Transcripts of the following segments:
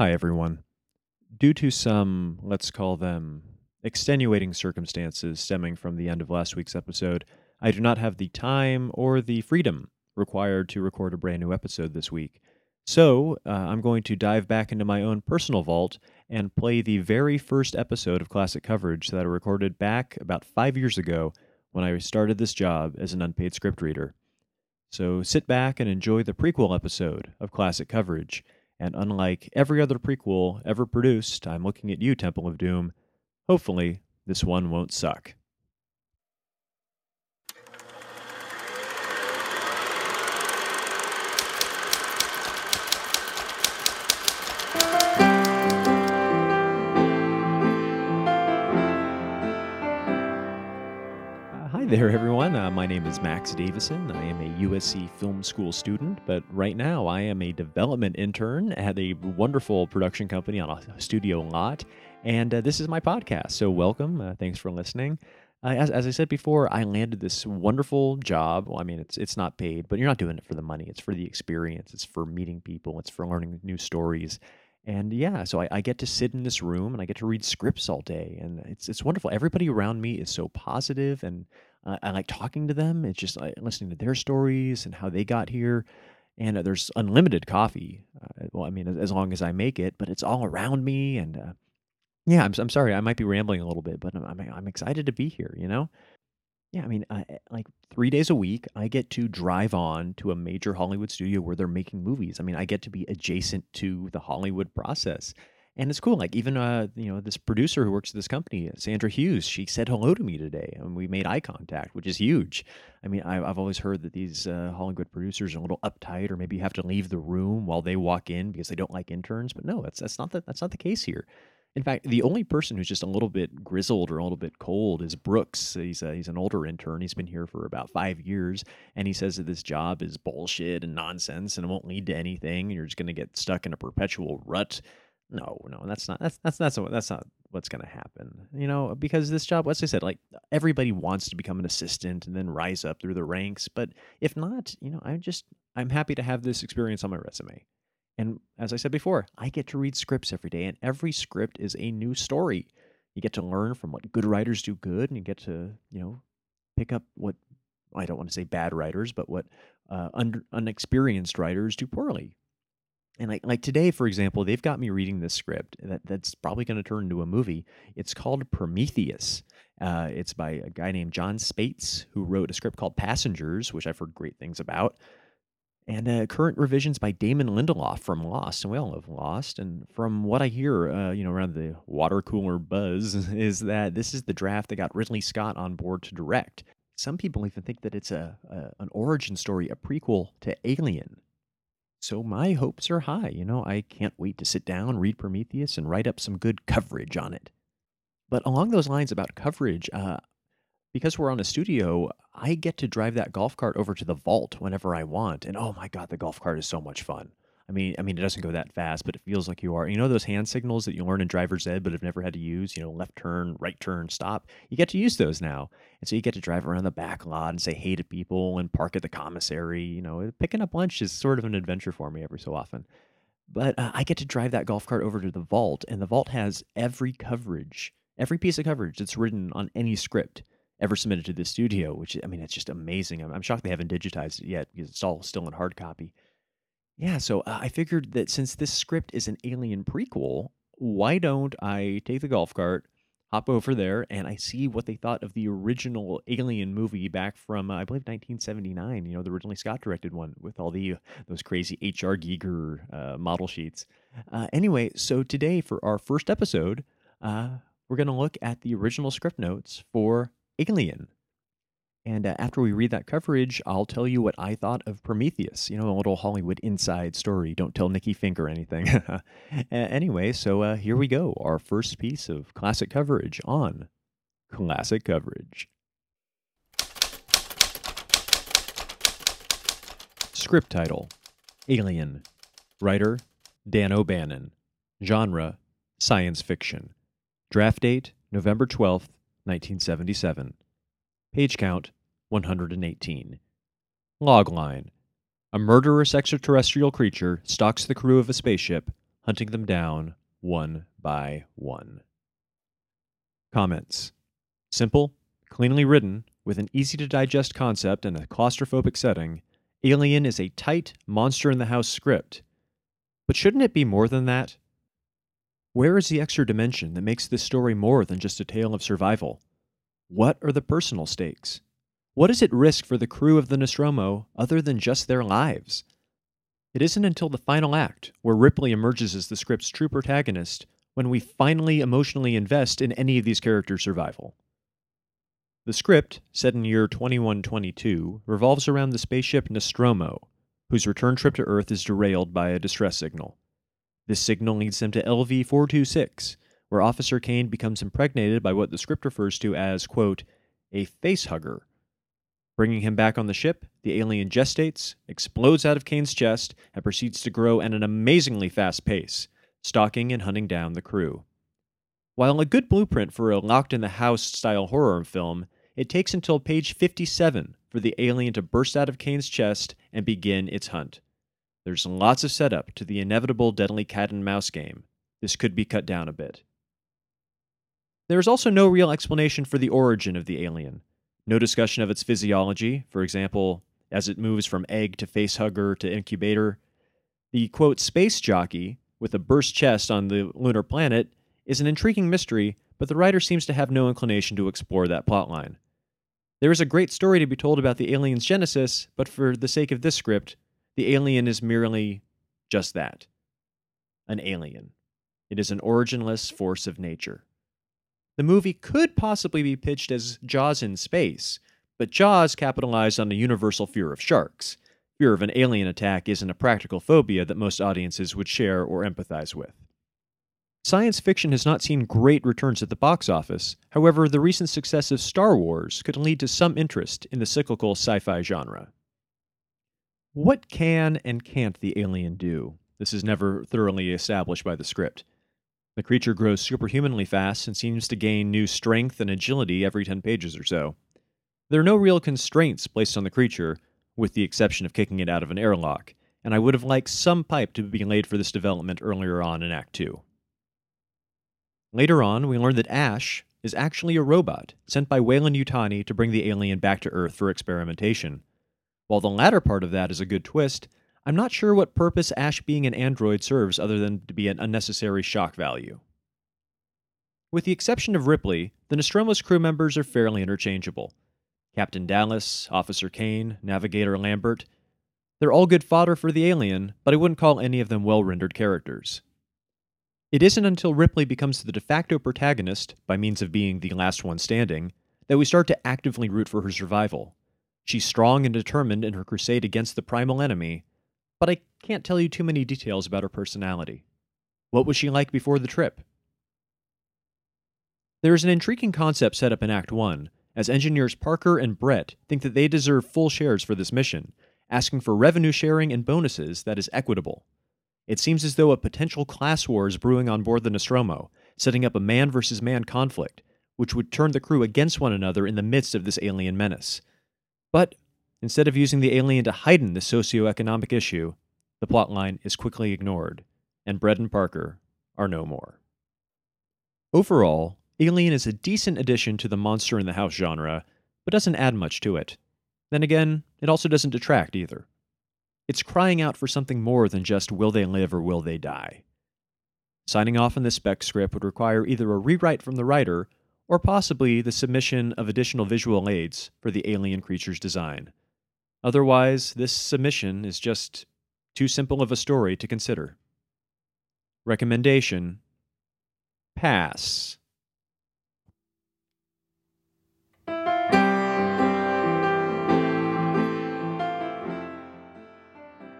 Hi, everyone. Due to some, let's call them, extenuating circumstances stemming from the end of last week's episode, I do not have the time or the freedom required to record a brand new episode this week. So, uh, I'm going to dive back into my own personal vault and play the very first episode of Classic Coverage that I recorded back about five years ago when I started this job as an unpaid script reader. So, sit back and enjoy the prequel episode of Classic Coverage. And unlike every other prequel ever produced, I'm looking at you, Temple of Doom. Hopefully, this one won't suck. Hi there, everyone. Uh, my name is Max Davison. I am a USC film school student, but right now I am a development intern at a wonderful production company on a studio lot. And uh, this is my podcast. So, welcome. Uh, thanks for listening. Uh, as, as I said before, I landed this wonderful job. Well, I mean, it's it's not paid, but you're not doing it for the money. It's for the experience. It's for meeting people. It's for learning new stories. And yeah, so I, I get to sit in this room and I get to read scripts all day, and it's it's wonderful. Everybody around me is so positive, and uh, I like talking to them. It's just like listening to their stories and how they got here. And uh, there's unlimited coffee. Uh, well, I mean, as, long as I make it, but it's all around me. And uh, yeah, I'm I'm sorry, I might be rambling a little bit, but I'm I'm, excited to be here. You know. Yeah, I mean, I, I- like three days a week, I get to drive on to a major Hollywood studio where they're making movies. I mean, I get to be adjacent to the Hollywood process. And it's cool. Like even uh, you know, this producer who works at this company, Sandra Hughes, she said hello to me today, and we made eye contact, which is huge. I mean, I, I've always heard that these uh, Hollywood producers are a little uptight, or maybe you have to leave the room while they walk in because they don't like interns. But no, that's that's not the, that's not the case here. In fact, the only person who's just a little bit grizzled or a little bit cold is Brooks. He's a, he's an older intern. He's been here for about five years, and he says that this job is bullshit and nonsense, and it won't lead to anything. And you're just going to get stuck in a perpetual rut. No, no, that's not that's that's that's that's not what's going to happen. You know, because this job, as I said, like everybody wants to become an assistant and then rise up through the ranks. But if not, you know, I'm just I'm happy to have this experience on my resume. And as I said before, I get to read scripts every day, and every script is a new story. You get to learn from what good writers do good, and you get to, you know, pick up what I don't want to say bad writers, but what uh, un- unexperienced writers do poorly. And like like today, for example, they've got me reading this script that that's probably going to turn into a movie. It's called Prometheus. Uh, it's by a guy named Jon Spaihts who wrote a script called Passengers, which I've heard great things about and uh, current revisions by Damon Lindelof from Lost, and we all have Lost. And from what I hear, uh, you know, around the water cooler buzz, is that this is the draft that got Ridley Scott on board to direct. Some people even think that it's a, a an origin story, a prequel to Alien. So my hopes are high. You know, I can't wait to sit down, read Prometheus, and write up some good coverage on it. But along those lines about coverage, uh, because we're on a studio, I get to drive that golf cart over to the vault whenever I want. And oh my god, the golf cart is so much fun. I mean, I mean, it doesn't go that fast, but it feels like you are. You know those hand signals that you learn in driver's ed, but have never had to use. You know, left turn, right turn, stop. You get to use those now, and so you get to drive around the back lot and say hey to people and park at the commissary. You know, picking up lunch is sort of an adventure for me every so often. But uh, I get to drive that golf cart over to the vault, and the vault has every coverage, every piece of coverage that's written on any script ever submitted to the studio. Which I mean, it's just amazing. I'm, I'm shocked they haven't digitized it yet because it's all still in hard copy. Yeah, so uh, I figured that since this script is an Alien prequel, why don't I take the golf cart, hop over there, and I see what they thought of the original Alien movie back from uh, I believe 1979. You know, the originally Scott directed one with all the uh, those crazy H.R. Giger uh, model sheets. Uh, anyway, so today for our first episode, uh, we're gonna look at the original script notes for Alien. And uh, after we read that coverage, I'll tell you what I thought of Prometheus. You know, a little Hollywood inside story. Don't tell Nikki Finke or anything. Anyway, so uh, here we go. Our first piece of classic coverage on classic coverage. Script title Alien. Writer Dan O'Bannon. Genre Science fiction. Draft date November 12th, 1977. Page count 118. Logline A murderous extraterrestrial creature stalks the crew of a spaceship, hunting them down one by one. Comments Simple, cleanly written, with an easy to digest concept and a claustrophobic setting, Alien is a tight, monster in the house script. But shouldn't it be more than that? Where is the extra dimension that makes this story more than just a tale of survival? What are the personal stakes? What is at risk for the crew of the Nostromo other than just their lives? It isn't until the final act, where Ripley emerges as the script's true protagonist, when we finally emotionally invest in any of these characters' survival. The script, set in year 2122, revolves around the spaceship Nostromo, whose return trip to Earth is derailed by a distress signal. This signal leads them to LV 426, where Officer Kane becomes impregnated by what the script refers to as, quote, a face hugger. Bringing him back on the ship, the alien gestates, explodes out of Kane's chest, and proceeds to grow at an amazingly fast pace, stalking and hunting down the crew. While a good blueprint for a locked in the house style horror film, it takes until page 57 for the alien to burst out of Kane's chest and begin its hunt. There's lots of setup to the inevitable deadly cat and mouse game. This could be cut down a bit. There is also no real explanation for the origin of the alien. No discussion of its physiology, for example, as it moves from egg to facehugger to incubator. The quote, space jockey, with a burst chest on the lunar planet, is an intriguing mystery, but the writer seems to have no inclination to explore that plotline. There is a great story to be told about the alien's genesis, but for the sake of this script, the alien is merely just that an alien. It is an originless force of nature. The movie could possibly be pitched as Jaws in space, but Jaws capitalized on a universal fear of sharks. Fear of an alien attack isn't a practical phobia that most audiences would share or empathize with. Science fiction has not seen great returns at the box office. However, the recent success of Star Wars could lead to some interest in the cyclical sci fi genre. What can and can't the alien do? This is never thoroughly established by the script. The creature grows superhumanly fast and seems to gain new strength and agility every 10 pages or so. There are no real constraints placed on the creature, with the exception of kicking it out of an airlock, and I would have liked some pipe to be laid for this development earlier on in Act 2. Later on, we learn that Ash is actually a robot sent by Weyland-Yutani to bring the alien back to Earth for experimentation. While the latter part of that is a good twist, I'm not sure what purpose Ash being an android serves other than to be an unnecessary shock value. With the exception of Ripley, the Nostromo's crew members are fairly interchangeable. Captain Dallas, Officer Kane, Navigator Lambert. They're all good fodder for the alien, but I wouldn't call any of them well rendered characters. It isn't until Ripley becomes the de facto protagonist, by means of being the last one standing, that we start to actively root for her survival. She's strong and determined in her crusade against the primal enemy, but I can't tell you too many details about her personality. What was she like before the trip? There is an intriguing concept set up in Act 1, as engineers Parker and Brett think that they deserve full shares for this mission, asking for revenue sharing and bonuses that is equitable. It seems as though a potential class war is brewing on board the Nostromo, setting up a man versus man conflict, which would turn the crew against one another in the midst of this alien menace. But instead of using the alien to heighten the socio-economic issue, the plotline is quickly ignored, and Brett and Parker are no more. Overall, Alien is a decent addition to the monster in the house genre, but doesn't add much to it. Then again, it also doesn't detract either. It's crying out for something more than just will they live or will they die. Signing off on this spec script would require either a rewrite from the writer or possibly the submission of additional visual aids for the alien creature's design. Otherwise, this submission is just too simple of a story to consider. Recommendation Pass.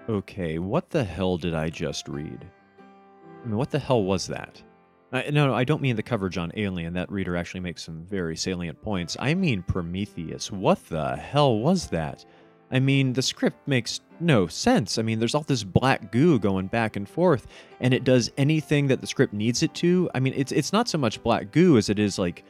Okay, what the hell did I just read? I mean, what the hell was that? I, no, no, I don't mean the coverage on Alien. That reader actually makes some very salient points. I mean Prometheus. What the hell was that? I mean, the script makes no sense. I mean, there's all this black goo going back and forth, and it does anything that the script needs it to. I mean, it's it's not so much black goo as it is like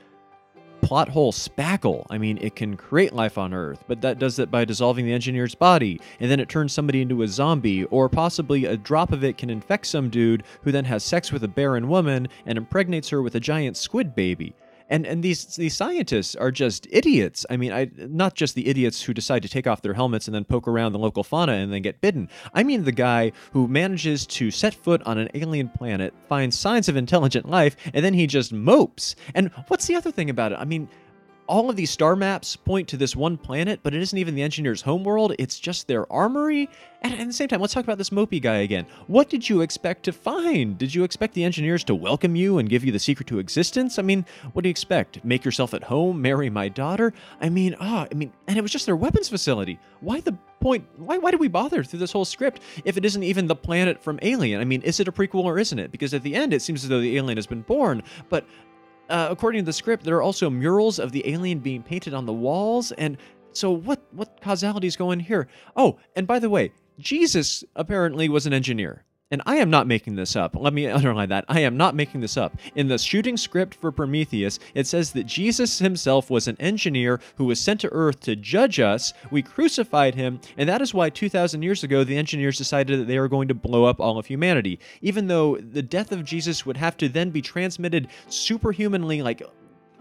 plot hole spackle. I mean, it can create life on Earth, but that does it by dissolving the engineer's body, and then it turns somebody into a zombie, or possibly a drop of it can infect some dude who then has sex with a barren woman and impregnates her with a giant squid baby and and these these scientists are just idiots. I mean, I not just the idiots who decide to take off their helmets and then poke around the local fauna and then get bitten. I mean the guy who manages to set foot on an alien planet, finds signs of intelligent life, and then he just mopes. And what's the other thing about it? I mean, all of these star maps point to this one planet, but it isn't even the engineer's homeworld. It's just their armory. And at the same time, let's talk about this mopey guy again. What did you expect to find? Did you expect the engineers to welcome you and give you the secret to existence? I mean, what do you expect? Make yourself at home, marry my daughter? I mean, ah, I mean, and it was just their weapons facility. Why the point? Why, why did we bother through this whole script if it isn't even the planet from Alien? I mean, is it a prequel or isn't it? Because at the end, it seems as though the alien has been born, but uh, according to the script, there are also murals of the alien being painted on the walls. And so, what what causality is going here? Oh, and by the way, Jesus apparently was an engineer. And I am not making this up. Let me underline that. I am not making this up. In the shooting script for Prometheus, it says that Jesus himself was an engineer who was sent to earth to judge us. We crucified him, and that is why 2,000 years ago the engineers decided that they were going to blow up all of humanity. Even though the death of Jesus would have to then be transmitted superhumanly, like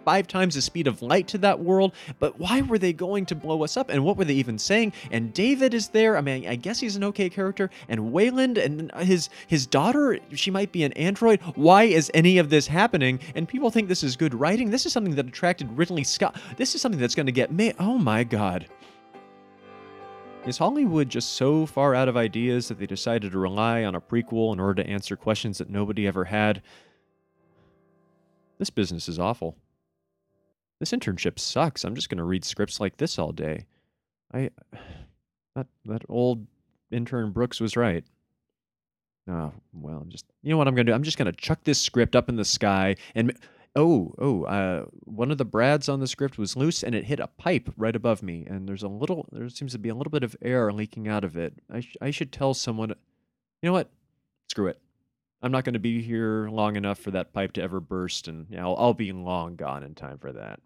five times the speed of light to that world. But why were they going to blow us up? And what were they even saying? And David is there. I mean, I guess he's an okay character. And Weyland and his his daughter, she might be an android. Why is any of this happening? And people think this is good writing. This is something that attracted Ridley Scott. This is something that's going to get me. Oh my god. Is Hollywood just so far out of ideas that they decided to rely on a prequel in order to answer questions that nobody ever had? This business is awful. This internship sucks. I'm just going to read scripts like this all day. I that that old intern Brooks was right. Oh, well, I'm just you know what I'm going to do? I'm just going to chuck this script up in the sky and oh, oh, uh, one of the brads on the script was loose and it hit a pipe right above me and there's a little there seems to be a little bit of air leaking out of it. I sh- I should tell someone You know what? Screw it. I'm not going to be here long enough for that pipe to ever burst and yeah, I'll, I'll be long gone in time for that.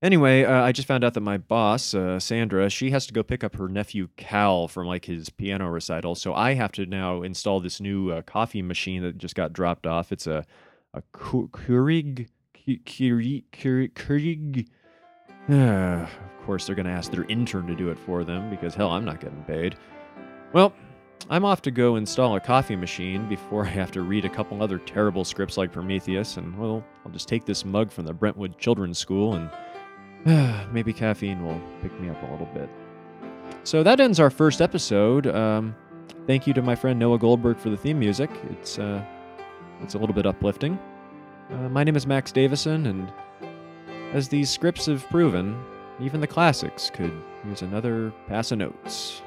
Anyway, uh, I just found out that my boss, uh, Sandra, she has to go pick up her nephew Cal from like his piano recital. So I have to now install this new uh, coffee machine that just got dropped off. It's a a Keurig Keurig Keurig. of course, they're going to ask their intern to do it for them because hell, I'm not getting paid. Well, I'm off to go install a coffee machine before I have to read a couple other terrible scripts like Prometheus, and well, I'll just take this mug from the Brentwood Children's School and maybe caffeine will pick me up a little bit. So that ends our first episode. Um, thank you to my friend Noah Goldberg for the theme music. It's uh, it's a little bit uplifting. Uh, my name is Max Davison, and as these scripts have proven, even the classics could use another pass of notes.